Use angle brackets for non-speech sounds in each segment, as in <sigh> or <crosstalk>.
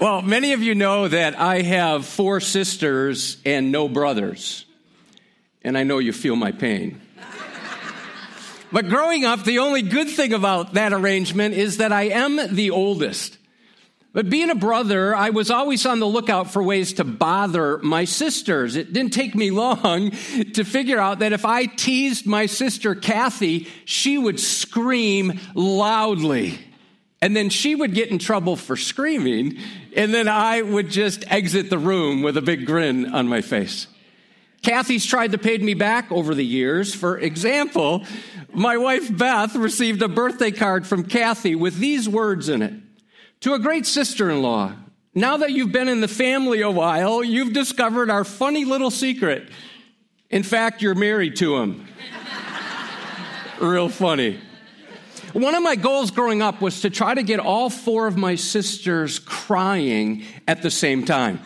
Well, many of you know that I have four sisters and no brothers. And I know you feel my pain. but growing up, the only good thing about that arrangement is that I am the oldest. But being a brother, I was always on the lookout for ways to bother my sisters. It didn't take me long <laughs> to figure out that if I teased my sister Kathy, she would scream loudly. And then she would get in trouble for screaming, and then I would just exit the room with a big grin on my face. Kathy's tried to pay me back over the years. For example, my wife Beth received a birthday card from Kathy with these words in it To a great sister in law, now that you've been in the family a while, you've discovered our funny little secret. In fact, you're married to him. <laughs> Real funny. One of my goals growing up was to try to get all four of my sisters crying at the same time.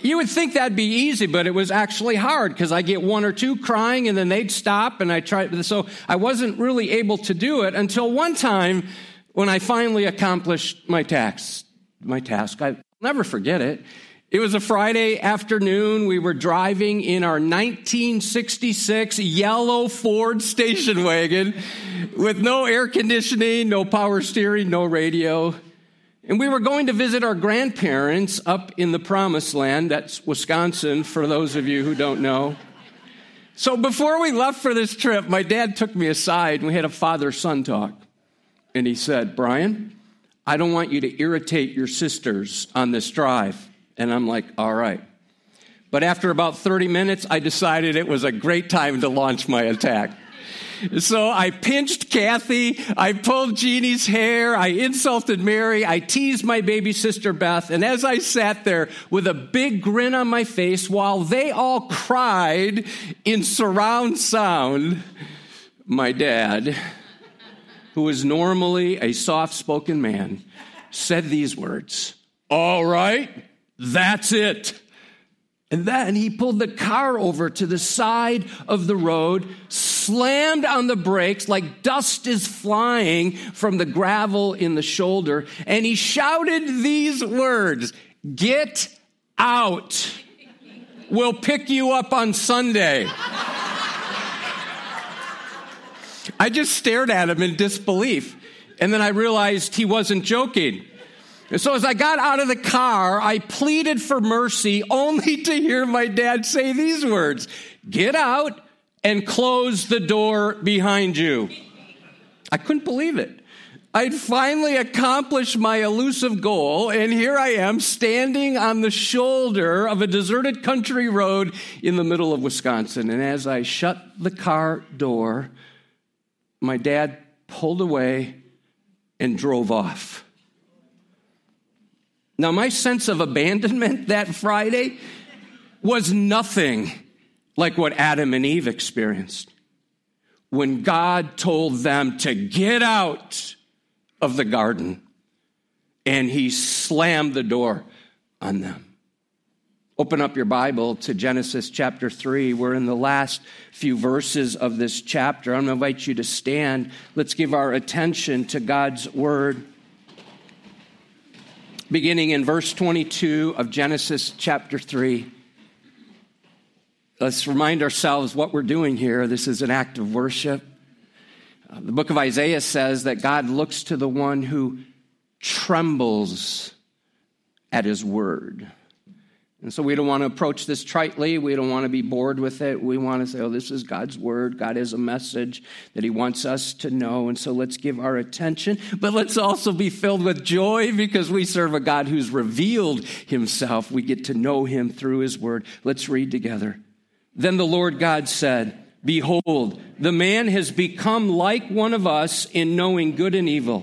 You would think that'd be easy, but it was actually hard because I get one or two crying and then they'd stop and I tried. So I wasn't really able to do it until one time when I finally accomplished my task. My task. I'll never forget it. It was a Friday afternoon. We were driving in our 1966 yellow Ford station wagon with no air conditioning, no power steering, no radio. And we were going to visit our grandparents up in the promised land. That's Wisconsin, for those of you who don't know. So before we left for this trip, my dad took me aside and we had a father son talk. And he said, Brian, I don't want you to irritate your sisters on this drive. And I'm like, all right. But after about 30 minutes, I decided it was a great time to launch my attack. So I pinched Kathy, I pulled Jeannie's hair, I insulted Mary, I teased my baby sister Beth, and as I sat there with a big grin on my face while they all cried in surround sound, my dad, who was normally a soft spoken man, said these words All right. That's it. And then he pulled the car over to the side of the road, slammed on the brakes like dust is flying from the gravel in the shoulder, and he shouted these words Get out. We'll pick you up on Sunday. I just stared at him in disbelief, and then I realized he wasn't joking. And so as I got out of the car, I pleaded for mercy only to hear my dad say these words Get out and close the door behind you. I couldn't believe it. I'd finally accomplished my elusive goal, and here I am standing on the shoulder of a deserted country road in the middle of Wisconsin. And as I shut the car door, my dad pulled away and drove off. Now, my sense of abandonment that Friday was nothing like what Adam and Eve experienced when God told them to get out of the garden and he slammed the door on them. Open up your Bible to Genesis chapter 3. We're in the last few verses of this chapter. I'm going to invite you to stand. Let's give our attention to God's word beginning in verse 22 of Genesis chapter 3. Let's remind ourselves what we're doing here. This is an act of worship. Uh, the book of Isaiah says that God looks to the one who trembles at his word. And so we don't want to approach this tritely. We don't want to be bored with it. We want to say, oh, this is God's word. God has a message that he wants us to know. And so let's give our attention. But let's also be filled with joy because we serve a God who's revealed himself. We get to know him through his word. Let's read together. Then the Lord God said, Behold, the man has become like one of us in knowing good and evil.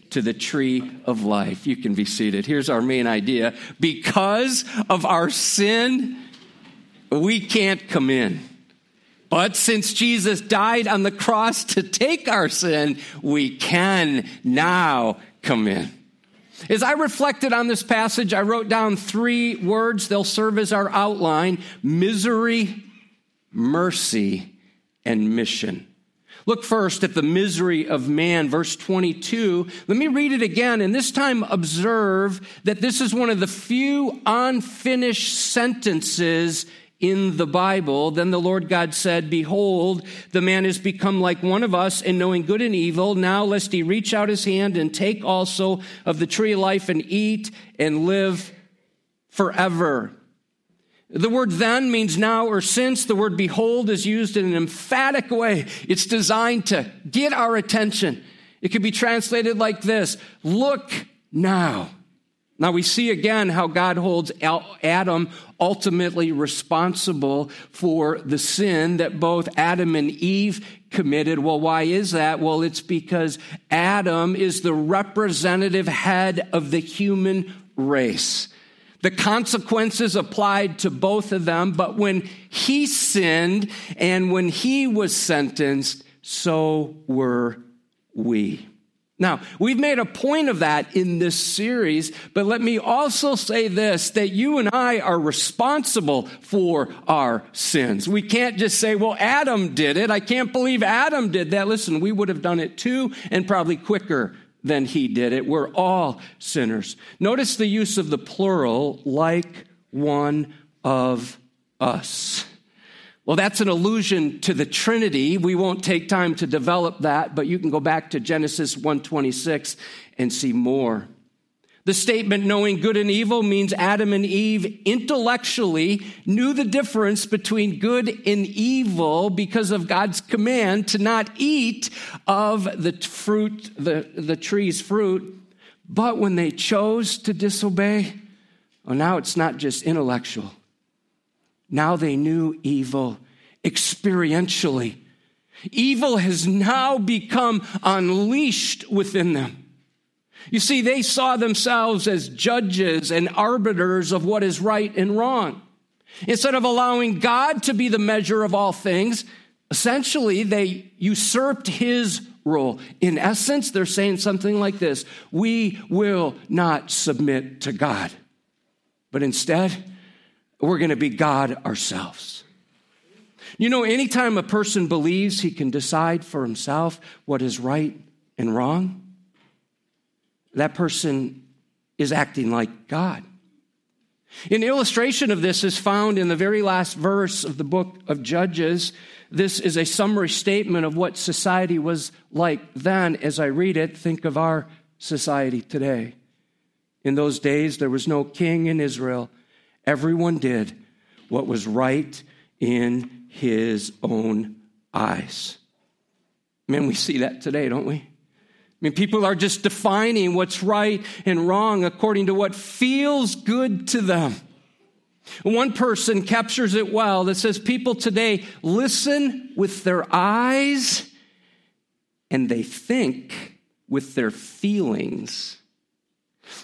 to the tree of life. You can be seated. Here's our main idea. Because of our sin, we can't come in. But since Jesus died on the cross to take our sin, we can now come in. As I reflected on this passage, I wrote down three words. They'll serve as our outline misery, mercy, and mission. Look first at the misery of man, verse 22. Let me read it again, and this time observe that this is one of the few unfinished sentences in the Bible. Then the Lord God said, Behold, the man has become like one of us in knowing good and evil. Now, lest he reach out his hand and take also of the tree of life and eat and live forever. The word then means now or since. The word behold is used in an emphatic way. It's designed to get our attention. It could be translated like this Look now. Now we see again how God holds Adam ultimately responsible for the sin that both Adam and Eve committed. Well, why is that? Well, it's because Adam is the representative head of the human race. The consequences applied to both of them, but when he sinned and when he was sentenced, so were we. Now, we've made a point of that in this series, but let me also say this that you and I are responsible for our sins. We can't just say, well, Adam did it. I can't believe Adam did that. Listen, we would have done it too, and probably quicker than he did it. We're all sinners. Notice the use of the plural, like one of us. Well, that's an allusion to the Trinity. We won't take time to develop that, but you can go back to Genesis 126 and see more. The statement knowing good and evil means Adam and Eve intellectually knew the difference between good and evil because of God's command to not eat of the fruit, the, the tree's fruit. But when they chose to disobey, well, now it's not just intellectual. Now they knew evil experientially. Evil has now become unleashed within them. You see, they saw themselves as judges and arbiters of what is right and wrong. Instead of allowing God to be the measure of all things, essentially they usurped his role. In essence, they're saying something like this We will not submit to God, but instead, we're going to be God ourselves. You know, anytime a person believes he can decide for himself what is right and wrong, that person is acting like God. An illustration of this is found in the very last verse of the book of Judges. This is a summary statement of what society was like then. As I read it, think of our society today. In those days, there was no king in Israel Everyone did what was right in his own eyes. Man, we see that today, don't we? I mean, people are just defining what's right and wrong according to what feels good to them. One person captures it well that says people today listen with their eyes and they think with their feelings.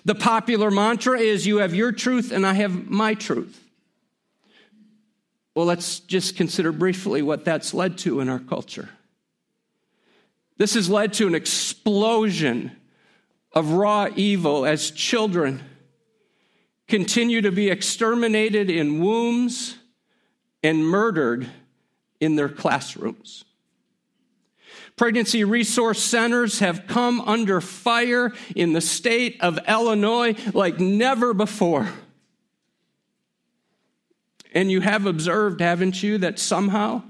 The popular mantra is you have your truth and I have my truth. Well, let's just consider briefly what that's led to in our culture. This has led to an explosion of raw evil as children continue to be exterminated in wombs and murdered in their classrooms. Pregnancy resource centers have come under fire in the state of Illinois like never before. And you have observed, haven't you, that somehow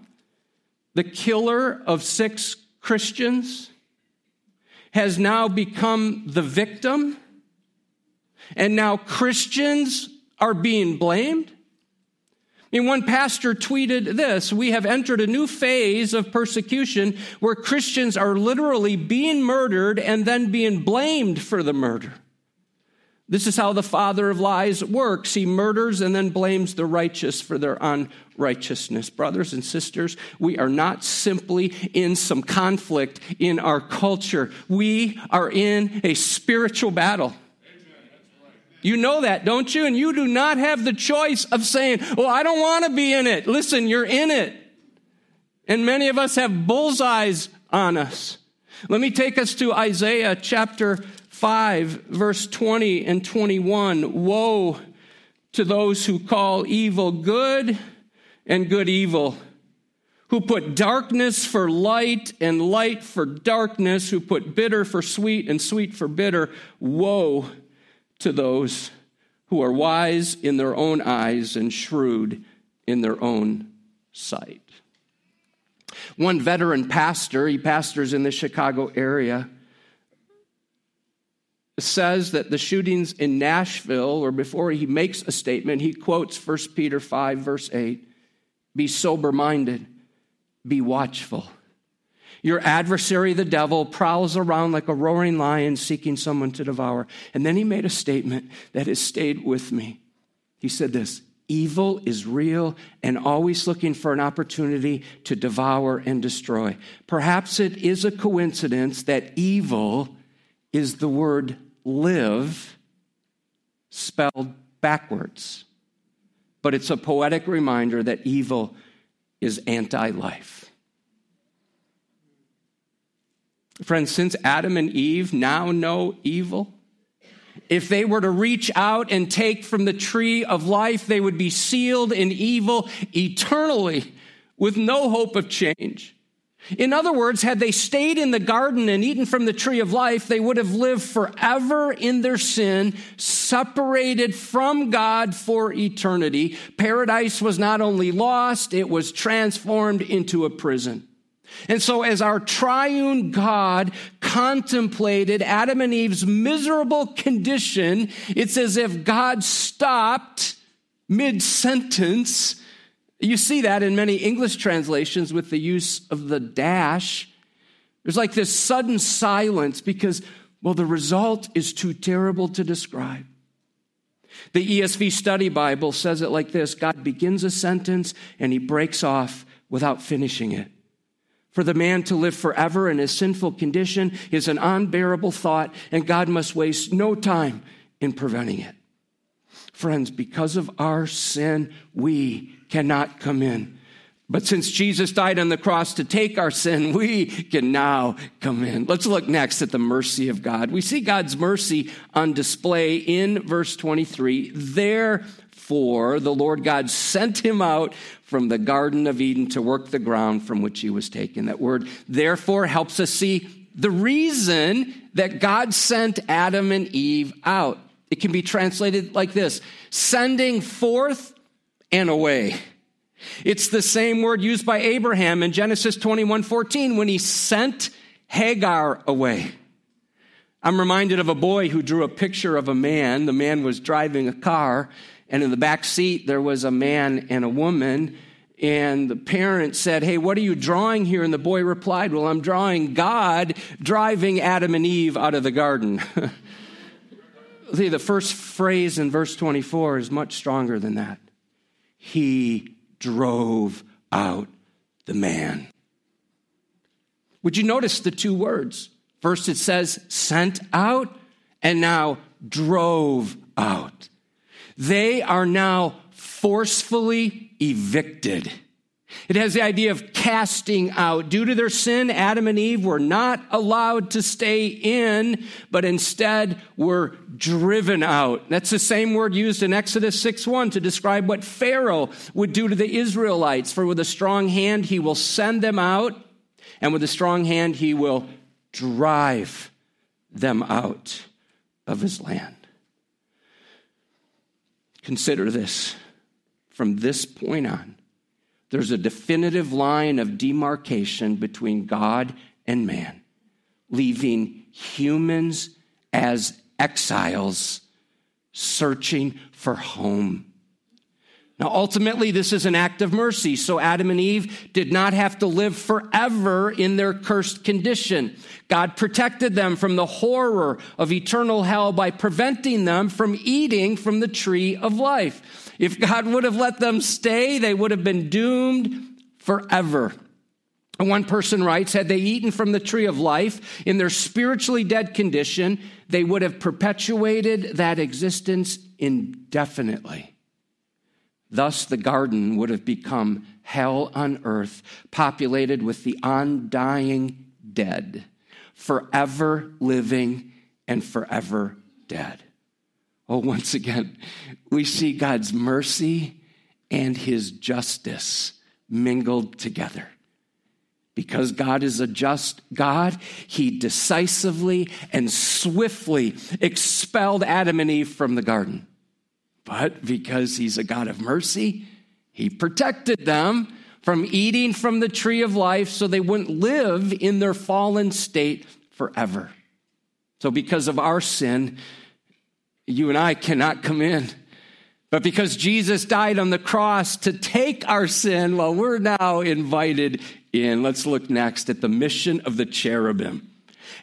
the killer of six Christians has now become the victim, and now Christians are being blamed? I mean, one pastor tweeted this We have entered a new phase of persecution where Christians are literally being murdered and then being blamed for the murder. This is how the father of lies works. He murders and then blames the righteous for their unrighteousness. Brothers and sisters, we are not simply in some conflict in our culture. We are in a spiritual battle. You know that, don't you? And you do not have the choice of saying, well, I don't want to be in it. Listen, you're in it. And many of us have bullseyes on us. Let me take us to Isaiah chapter 5, verse 20 and 21. Woe to those who call evil good and good evil, who put darkness for light and light for darkness, who put bitter for sweet and sweet for bitter. Woe to those who are wise in their own eyes and shrewd in their own sight. One veteran pastor, he pastors in the Chicago area, says that the shootings in Nashville, or before he makes a statement, he quotes 1 Peter 5, verse 8 Be sober minded, be watchful. Your adversary, the devil, prowls around like a roaring lion seeking someone to devour. And then he made a statement that has stayed with me. He said this Evil is real and always looking for an opportunity to devour and destroy. Perhaps it is a coincidence that evil is the word live spelled backwards. But it's a poetic reminder that evil is anti life. Friends, since Adam and Eve now know evil, if they were to reach out and take from the tree of life, they would be sealed in evil eternally with no hope of change. In other words, had they stayed in the garden and eaten from the tree of life, they would have lived forever in their sin, separated from God for eternity. Paradise was not only lost, it was transformed into a prison. And so, as our triune God contemplated Adam and Eve's miserable condition, it's as if God stopped mid sentence. You see that in many English translations with the use of the dash. There's like this sudden silence because, well, the result is too terrible to describe. The ESV Study Bible says it like this God begins a sentence and he breaks off without finishing it. For the man to live forever in his sinful condition is an unbearable thought, and God must waste no time in preventing it. Friends, because of our sin, we cannot come in. But since Jesus died on the cross to take our sin, we can now come in. Let's look next at the mercy of God. We see God's mercy on display in verse 23. Therefore, the Lord God sent him out from the Garden of Eden to work the ground from which he was taken. That word, therefore, helps us see the reason that God sent Adam and Eve out. It can be translated like this sending forth and away. It's the same word used by Abraham in Genesis 21 14 when he sent Hagar away. I'm reminded of a boy who drew a picture of a man. The man was driving a car, and in the back seat there was a man and a woman and the parent said hey what are you drawing here and the boy replied well i'm drawing god driving adam and eve out of the garden <laughs> see the first phrase in verse 24 is much stronger than that he drove out the man. Would you notice the two words? First it says sent out and now drove out. They are now forcefully evicted. It has the idea of casting out. Due to their sin, Adam and Eve were not allowed to stay in, but instead were driven out. That's the same word used in Exodus 6 1 to describe what Pharaoh would do to the Israelites. For with a strong hand, he will send them out, and with a strong hand, he will drive them out of his land. Consider this from this point on, there's a definitive line of demarcation between God and man, leaving humans as exiles searching for home. Now, ultimately, this is an act of mercy. So Adam and Eve did not have to live forever in their cursed condition. God protected them from the horror of eternal hell by preventing them from eating from the tree of life. If God would have let them stay, they would have been doomed forever. One person writes, had they eaten from the tree of life in their spiritually dead condition, they would have perpetuated that existence indefinitely. Thus, the garden would have become hell on earth, populated with the undying dead, forever living and forever dead. Oh, once again, we see God's mercy and his justice mingled together. Because God is a just God, he decisively and swiftly expelled Adam and Eve from the garden. But because he's a God of mercy, he protected them from eating from the tree of life so they wouldn't live in their fallen state forever. So, because of our sin, you and I cannot come in. But because Jesus died on the cross to take our sin, well, we're now invited in. Let's look next at the mission of the cherubim.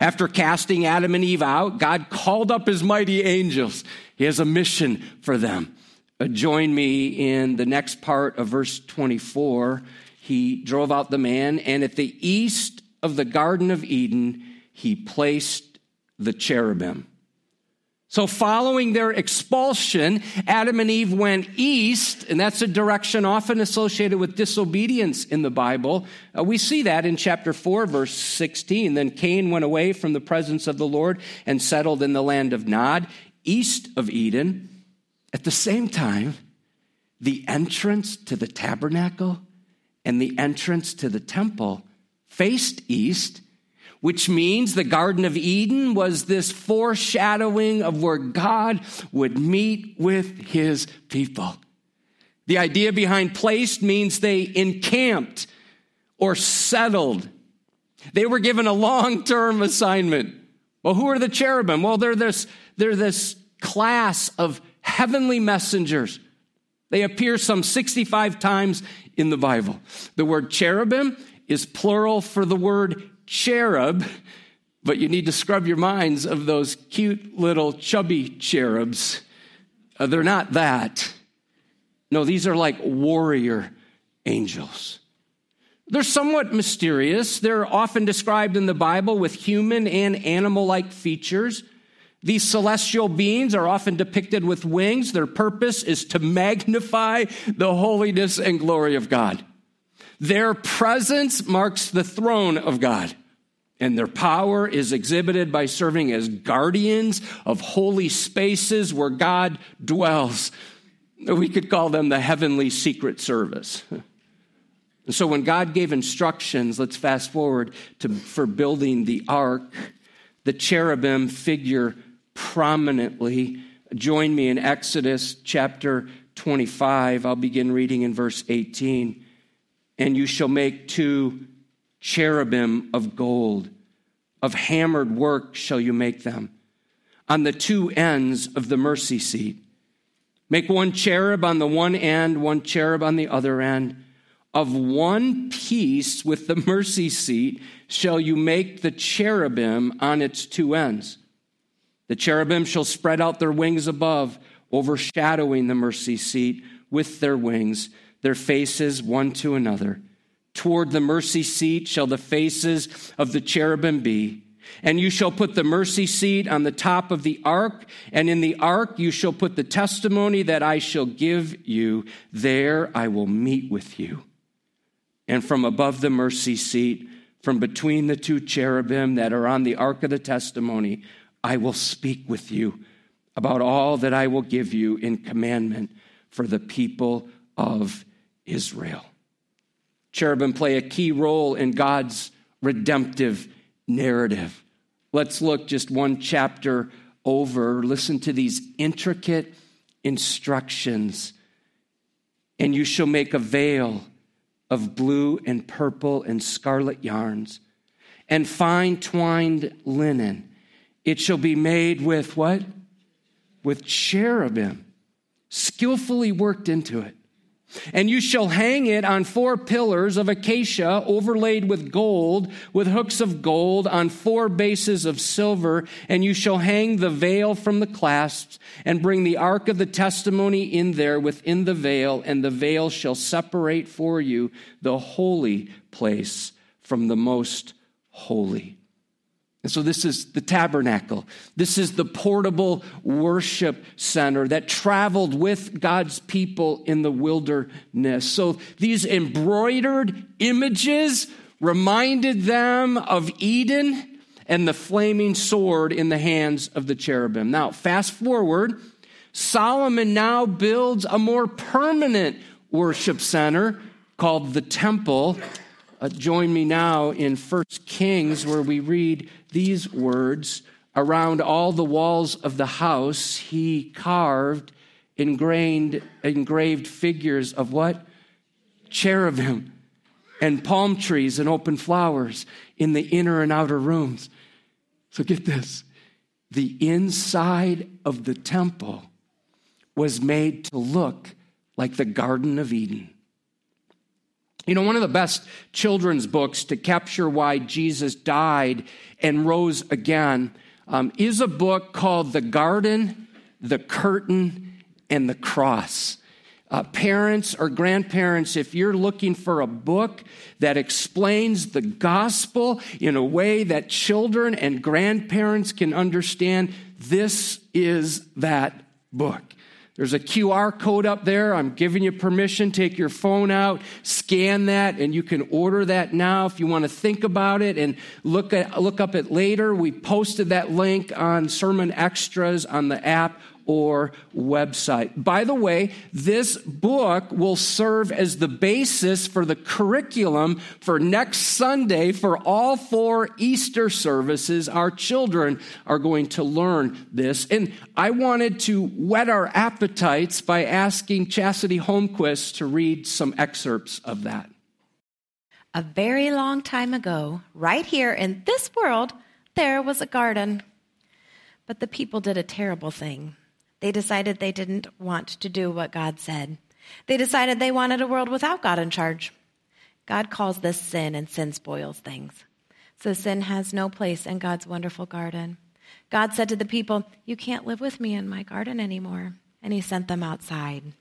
After casting Adam and Eve out, God called up his mighty angels. He has a mission for them. Uh, join me in the next part of verse 24. He drove out the man, and at the east of the Garden of Eden, he placed the cherubim. So, following their expulsion, Adam and Eve went east, and that's a direction often associated with disobedience in the Bible. Uh, we see that in chapter 4, verse 16. Then Cain went away from the presence of the Lord and settled in the land of Nod, east of Eden. At the same time, the entrance to the tabernacle and the entrance to the temple faced east which means the Garden of Eden was this foreshadowing of where God would meet with his people. The idea behind placed means they encamped or settled. They were given a long term assignment. Well, who are the cherubim? Well, they're this, they're this class of heavenly messengers. They appear some 65 times in the Bible. The word cherubim is plural for the word cherub, but you need to scrub your minds of those cute little chubby cherubs. Uh, they're not that. No, these are like warrior angels. They're somewhat mysterious. They're often described in the Bible with human and animal like features. These celestial beings are often depicted with wings. Their purpose is to magnify the holiness and glory of God. Their presence marks the throne of God, and their power is exhibited by serving as guardians of holy spaces where God dwells. We could call them the heavenly secret service. And so when God gave instructions, let's fast forward to for building the ark, the cherubim figure prominently. Join me in Exodus chapter 25. I'll begin reading in verse 18 and you shall make two cherubim of gold. Of hammered work shall you make them on the two ends of the mercy seat. Make one cherub on the one end, one cherub on the other end. Of one piece with the mercy seat shall you make the cherubim on its two ends. The cherubim shall spread out their wings above, overshadowing the mercy seat with their wings their faces one to another. Toward the mercy seat shall the faces of the cherubim be. And you shall put the mercy seat on the top of the ark, and in the ark you shall put the testimony that I shall give you. There I will meet with you. And from above the mercy seat, from between the two cherubim that are on the ark of the testimony, I will speak with you about all that I will give you in commandment for the people of Israel. Cherubim play a key role in God's redemptive narrative. Let's look just one chapter over. Listen to these intricate instructions. And you shall make a veil of blue and purple and scarlet yarns and fine twined linen. It shall be made with what? With cherubim, skillfully worked into it. And you shall hang it on four pillars of acacia overlaid with gold, with hooks of gold on four bases of silver. And you shall hang the veil from the clasps and bring the ark of the testimony in there within the veil. And the veil shall separate for you the holy place from the most holy. And so, this is the tabernacle. This is the portable worship center that traveled with God's people in the wilderness. So, these embroidered images reminded them of Eden and the flaming sword in the hands of the cherubim. Now, fast forward, Solomon now builds a more permanent worship center called the temple uh, join me now in First Kings, where we read these words Around all the walls of the house, he carved, engraved, engraved figures of what? Cherubim and palm trees and open flowers in the inner and outer rooms. So get this the inside of the temple was made to look like the Garden of Eden. You know, one of the best children's books to capture why Jesus died and rose again um, is a book called The Garden, The Curtain, and the Cross. Uh, parents or grandparents, if you're looking for a book that explains the gospel in a way that children and grandparents can understand, this is that book. There's a QR code up there. I'm giving you permission. Take your phone out, scan that, and you can order that now if you want to think about it and look, at, look up it later. We posted that link on Sermon Extras on the app or website. By the way, this book will serve as the basis for the curriculum for next Sunday for all four Easter services. Our children are going to learn this. And I wanted to whet our appetites by asking Chastity Holmquist to read some excerpts of that. A very long time ago, right here in this world, there was a garden. But the people did a terrible thing. They decided they didn't want to do what God said. They decided they wanted a world without God in charge. God calls this sin, and sin spoils things. So sin has no place in God's wonderful garden. God said to the people, You can't live with me in my garden anymore. And he sent them outside.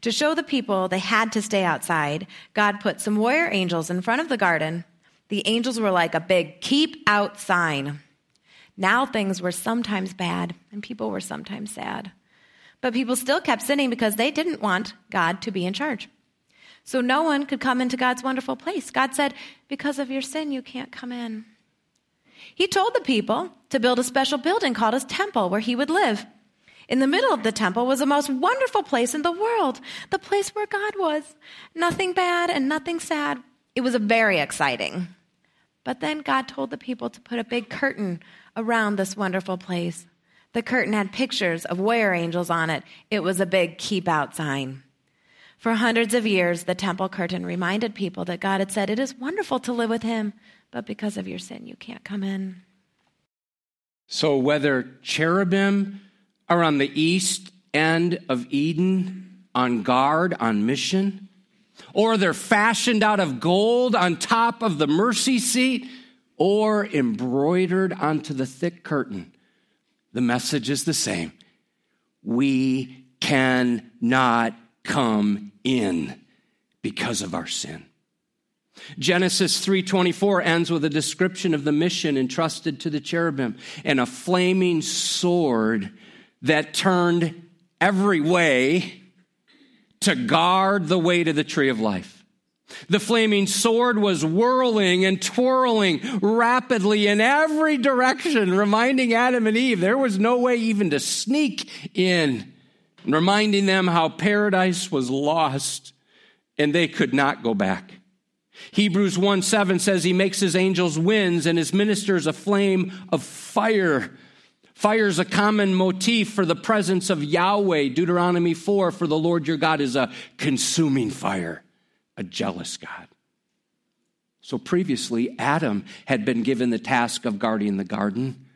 To show the people they had to stay outside, God put some warrior angels in front of the garden. The angels were like a big keep out sign. Now things were sometimes bad and people were sometimes sad. But people still kept sinning because they didn't want God to be in charge. So no one could come into God's wonderful place. God said, Because of your sin, you can't come in. He told the people to build a special building called his temple where he would live. In the middle of the temple was the most wonderful place in the world, the place where God was. Nothing bad and nothing sad. It was very exciting. But then God told the people to put a big curtain around this wonderful place. The curtain had pictures of warrior angels on it. It was a big keep out sign. For hundreds of years, the temple curtain reminded people that God had said, It is wonderful to live with Him, but because of your sin, you can't come in. So, whether cherubim are on the east end of Eden, on guard, on mission, or they're fashioned out of gold on top of the mercy seat, or embroidered onto the thick curtain, the message is the same. We cannot come in because of our sin. Genesis 3:24 ends with a description of the mission entrusted to the cherubim and a flaming sword that turned every way to guard the way to the tree of life. The flaming sword was whirling and twirling rapidly in every direction, reminding Adam and Eve there was no way even to sneak in, reminding them how paradise was lost and they could not go back. Hebrews 1 7 says he makes his angels winds and his ministers a flame of fire. Fire is a common motif for the presence of Yahweh. Deuteronomy 4 for the Lord your God is a consuming fire a jealous God. So previously, Adam had been given the task of guarding the garden,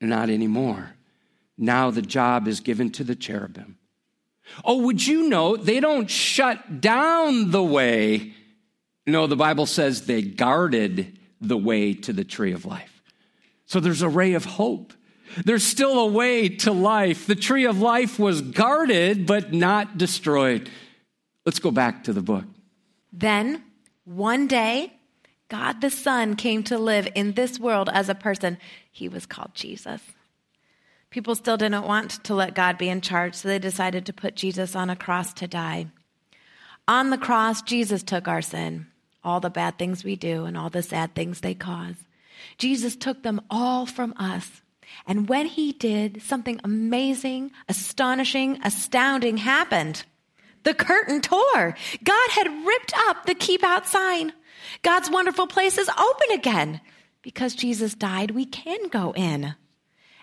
not anymore. Now the job is given to the cherubim. Oh, would you know they don't shut down the way? No, the Bible says they guarded the way to the tree of life. So there's a ray of hope. There's still a way to life. The tree of life was guarded, but not destroyed. Let's go back to the book. Then, one day, God the Son came to live in this world as a person, he was called Jesus. People still didn't want to let God be in charge, so they decided to put Jesus on a cross to die. On the cross, Jesus took our sin, all the bad things we do and all the sad things they cause. Jesus took them all from us. And when he did, something amazing, astonishing, astounding happened. The curtain tore. God had ripped up the keep out sign. God's wonderful place is open again. Because Jesus died, we can go in.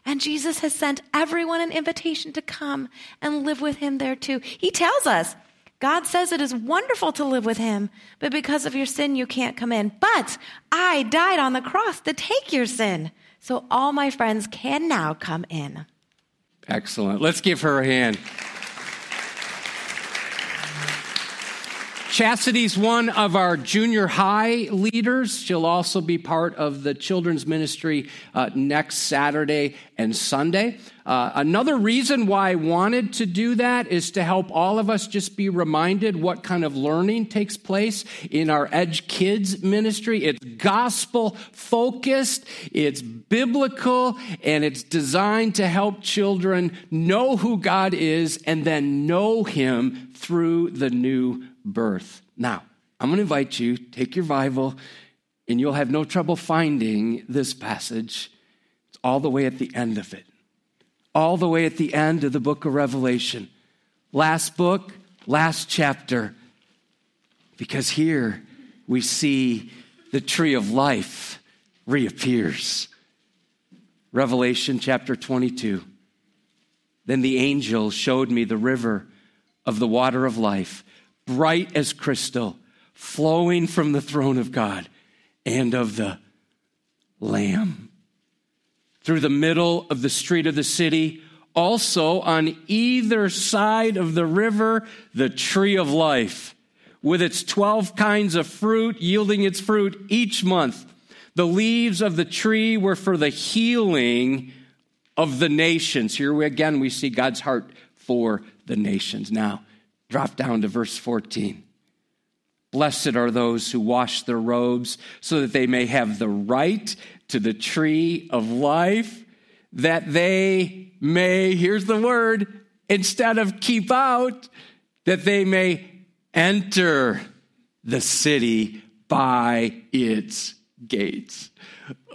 And Jesus has sent everyone an invitation to come and live with him there too. He tells us, God says it is wonderful to live with him, but because of your sin, you can't come in. But I died on the cross to take your sin. So all my friends can now come in. Excellent. Let's give her a hand. Chastity's one of our junior high leaders. She'll also be part of the children's ministry uh, next Saturday and Sunday. Uh, another reason why I wanted to do that is to help all of us just be reminded what kind of learning takes place in our Edge Kids ministry. It's gospel focused, it's biblical, and it's designed to help children know who God is and then know Him through the new birth. Now, I'm going to invite you, take your Bible, and you'll have no trouble finding this passage. It's all the way at the end of it. All the way at the end of the book of Revelation. Last book, last chapter. Because here we see the tree of life reappears. Revelation chapter 22. Then the angel showed me the river of the water of life bright as crystal, flowing from the throne of God and of the Lamb. Through the middle of the street of the city, also on either side of the river, the tree of life, with its 12 kinds of fruit, yielding its fruit each month. The leaves of the tree were for the healing of the nations. Here we, again, we see God's heart for the nations. Now, Drop down to verse 14. Blessed are those who wash their robes so that they may have the right to the tree of life, that they may, here's the word, instead of keep out, that they may enter the city by its gates.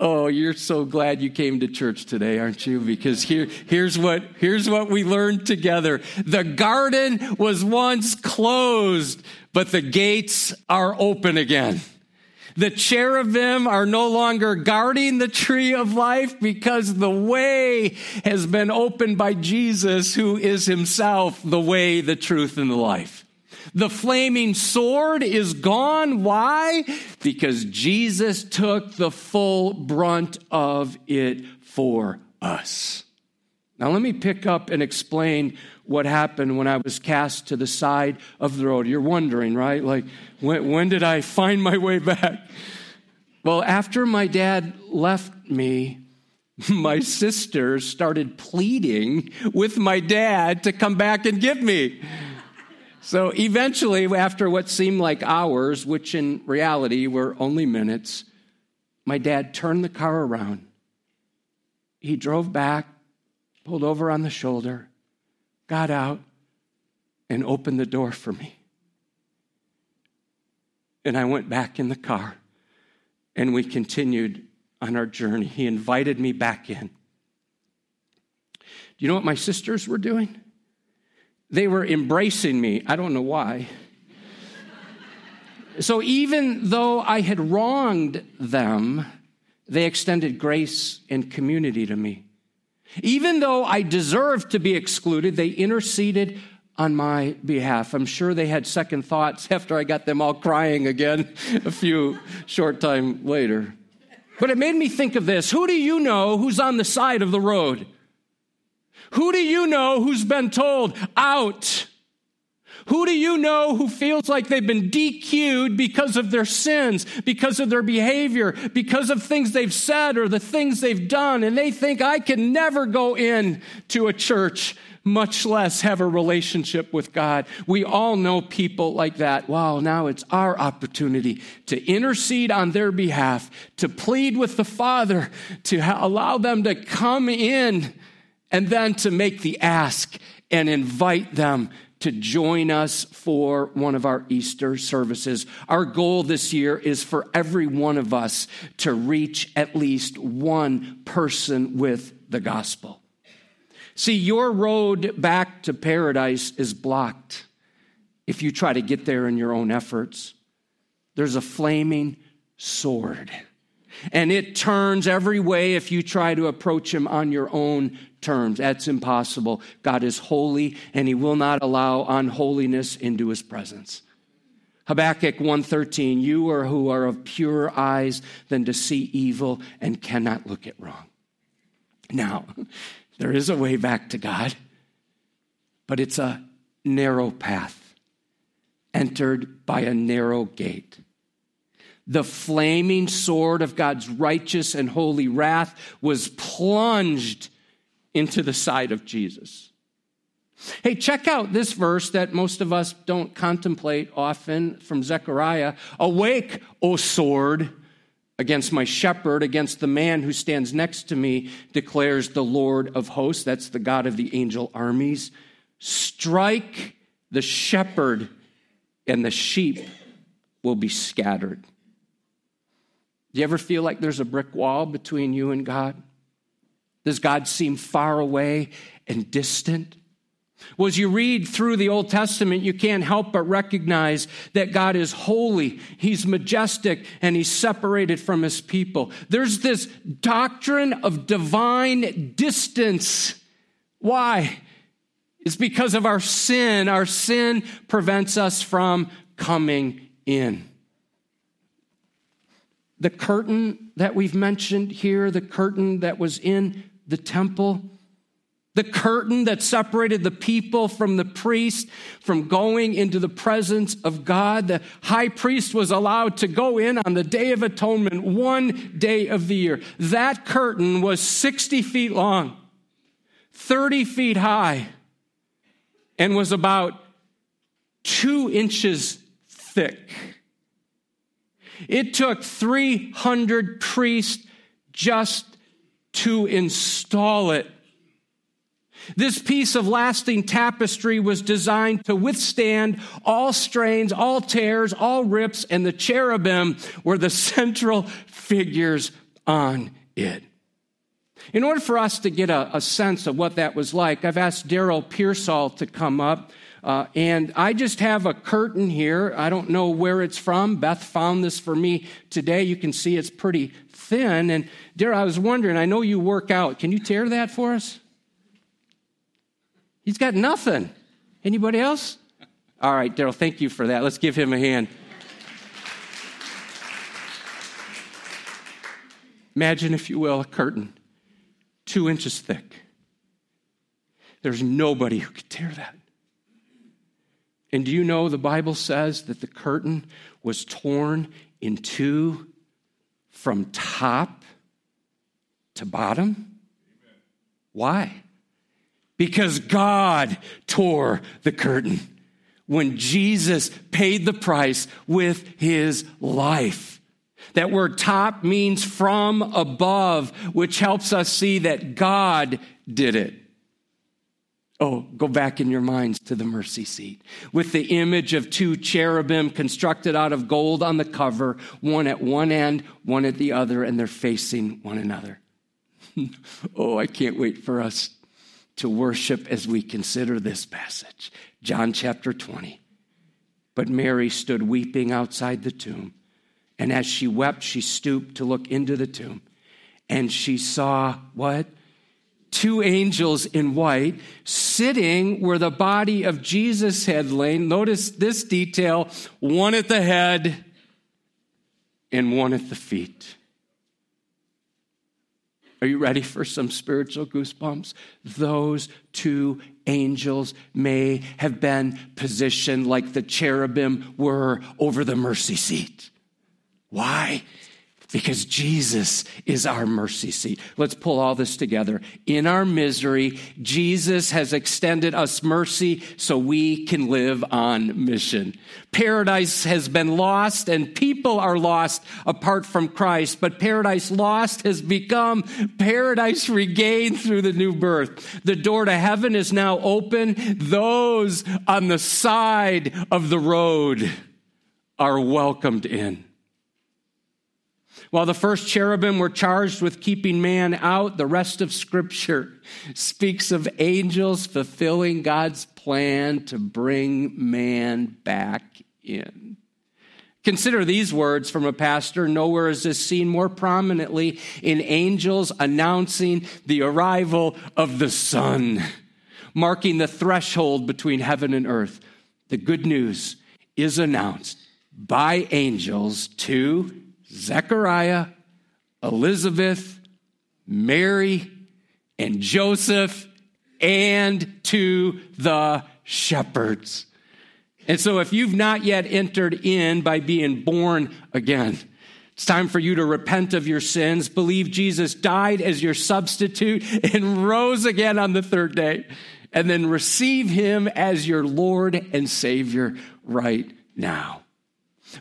Oh, you're so glad you came to church today, aren't you? Because here, here's what, here's what we learned together. The garden was once closed, but the gates are open again. The cherubim are no longer guarding the tree of life because the way has been opened by Jesus, who is himself the way, the truth, and the life. The flaming sword is gone. Why? Because Jesus took the full brunt of it for us. Now, let me pick up and explain what happened when I was cast to the side of the road. You're wondering, right? Like, when, when did I find my way back? Well, after my dad left me, <laughs> my sisters started pleading with my dad to come back and get me. So eventually, after what seemed like hours, which in reality were only minutes, my dad turned the car around. He drove back, pulled over on the shoulder, got out, and opened the door for me. And I went back in the car, and we continued on our journey. He invited me back in. Do you know what my sisters were doing? They were embracing me. I don't know why. so even though I had wronged them, they extended grace and community to me. Even though I deserved to be excluded, they interceded on my behalf. I'm sure they had second thoughts <laughs> after I got them all crying again a few short time later. But it made me think of this. Who do you know who's on the side of the road? Who do you know who's been told out? Who do you know who feels like they've been DQ'd because of their sins, because of their behavior, because of things they've said or the things they've done, and they think I can never go in to a church much less have a relationship with God. We all know people like that. Wow, now it's our opportunity to intercede on their behalf, to plead with the Father, to allow them to come in, and then to make the ask and invite them to join us for one of our Easter services. Our goal this year is for every one of us to reach at least one person with the gospel. See, your road back to paradise is blocked if you try to get there in your own efforts. There's a flaming sword, and it turns every way if you try to approach him on your own terms. That's impossible. God is holy, and he will not allow unholiness into his presence. Habakkuk 1:13 You are who are of pure eyes than to see evil and cannot look at wrong. Now, <laughs> there is a way back to God, but it's a narrow path entered by a narrow gate. The flaming sword of God's righteous and holy wrath was plunged into the side of Jesus. Hey, check out this verse that most of us don't contemplate often from Zechariah. Awake, O sword against my shepherd, against the man who stands next to me, declares the Lord of hosts. That's the God of the angel armies. Strike the shepherd, and the sheep will be scattered. Do you ever feel like there's a brick wall between you and God? Does God seem far away and distant? Well, as you read through the Old Testament, you can't help but recognize that God is holy, He's majestic, and He's separated from His people. There's this doctrine of divine distance. Why? It's because of our sin. Our sin prevents us from coming in. The curtain that we've mentioned here, the curtain that was in the temple, the curtain that separated the people from the priest from going into the presence of God. The high priest was allowed to go in on the Day of Atonement, one day of the year. That curtain was 60 feet long, 30 feet high, and was about two inches thick. It took 300 priests just to install it this piece of lasting tapestry was designed to withstand all strains, all tears, all rips, and the cherubim were the <laughs> central figures on it. In order for us to get a, a sense of what that was like, I've asked Daryl Pearsall to come up. Uh, and I just have a curtain here. I don't know where it's from. Beth found this for me today. You can see it's pretty thin. And Daryl, I was wondering, I know you work out. Can you tear that for us? He's got nothing. Anybody else? All right, Daryl, thank you for that. Let's give him a hand. Imagine, if you will, a curtain two inches thick. There's nobody who could tear that. And do you know the Bible says that the curtain was torn in two from top to bottom? Why? because God tore the curtain when Jesus paid the price with his life. That word top means from above, which helps us see that God did it. Oh, go back in your minds to the mercy seat with the image of two cherubim constructed out of gold on the cover, one at one end, one at the other, and they're facing one another. <laughs> oh, I can't wait for us to worship as we consider this passage. John chapter 20. But Mary stood weeping outside the tomb. And as she wept, she stooped to look into the tomb. And she saw what? Two angels in white sitting where the body of Jesus had lain. Notice this detail one at the head and one at the feet. Are you ready for some spiritual goosebumps? Those two angels may have been positioned like the cherubim were over the mercy seat. Why? because Jesus is our mercy seat. Let's pull all this together. In our misery, Jesus has extended us mercy so we can live on mission. Paradise has been lost and people are lost apart from Christ, but paradise lost has become paradise regained through the new birth. The door to heaven is now open. Those on the side of the road are welcomed in. While the first cherubim were charged with keeping man out, the rest of Scripture speaks of angels fulfilling God's plan to bring man back in. Consider these words from a pastor. Nowhere is this seen more prominently in angels announcing the arrival of the Son, marking the threshold between heaven and earth. The good news is announced by angels to Zechariah, Elizabeth, Mary, and Joseph, and to the shepherds. And so, if you've not yet entered in by being born again, it's time for you to repent of your sins, believe Jesus died as your substitute and rose again on the third day, and then receive him as your Lord and Savior right now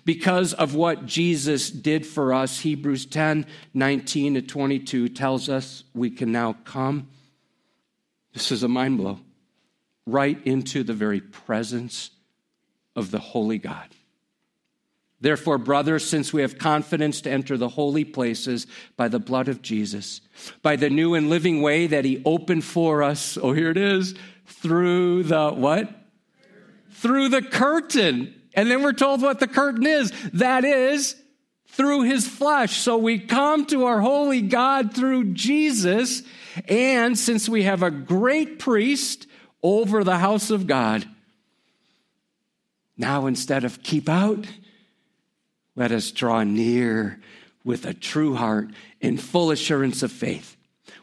because of what Jesus did for us. Hebrews 10 19 to 22 tells us we can now come. This is a mind blow right into the very presence of the holy God. Therefore, brothers, since we have confidence to enter the holy places by the blood of Jesus, by the new and living way that he opened for us, oh, here it is, through the what? Through the curtain and then we're told what the curtain is. That is through his flesh. So we come to our holy God through Jesus. And since we have a great priest over the house of God, now instead of keep out, let us draw near with a true heart in full assurance of faith,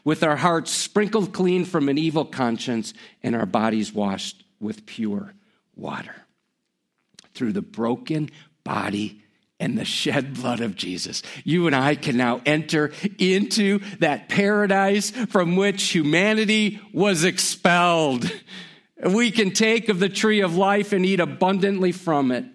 with our hearts sprinkled clean from an evil conscience and our bodies washed with pure water through the broken body and the shed blood of Jesus. You and I can now enter into that paradise from which humanity was expelled. We can take of the tree of life and eat abundantly from it.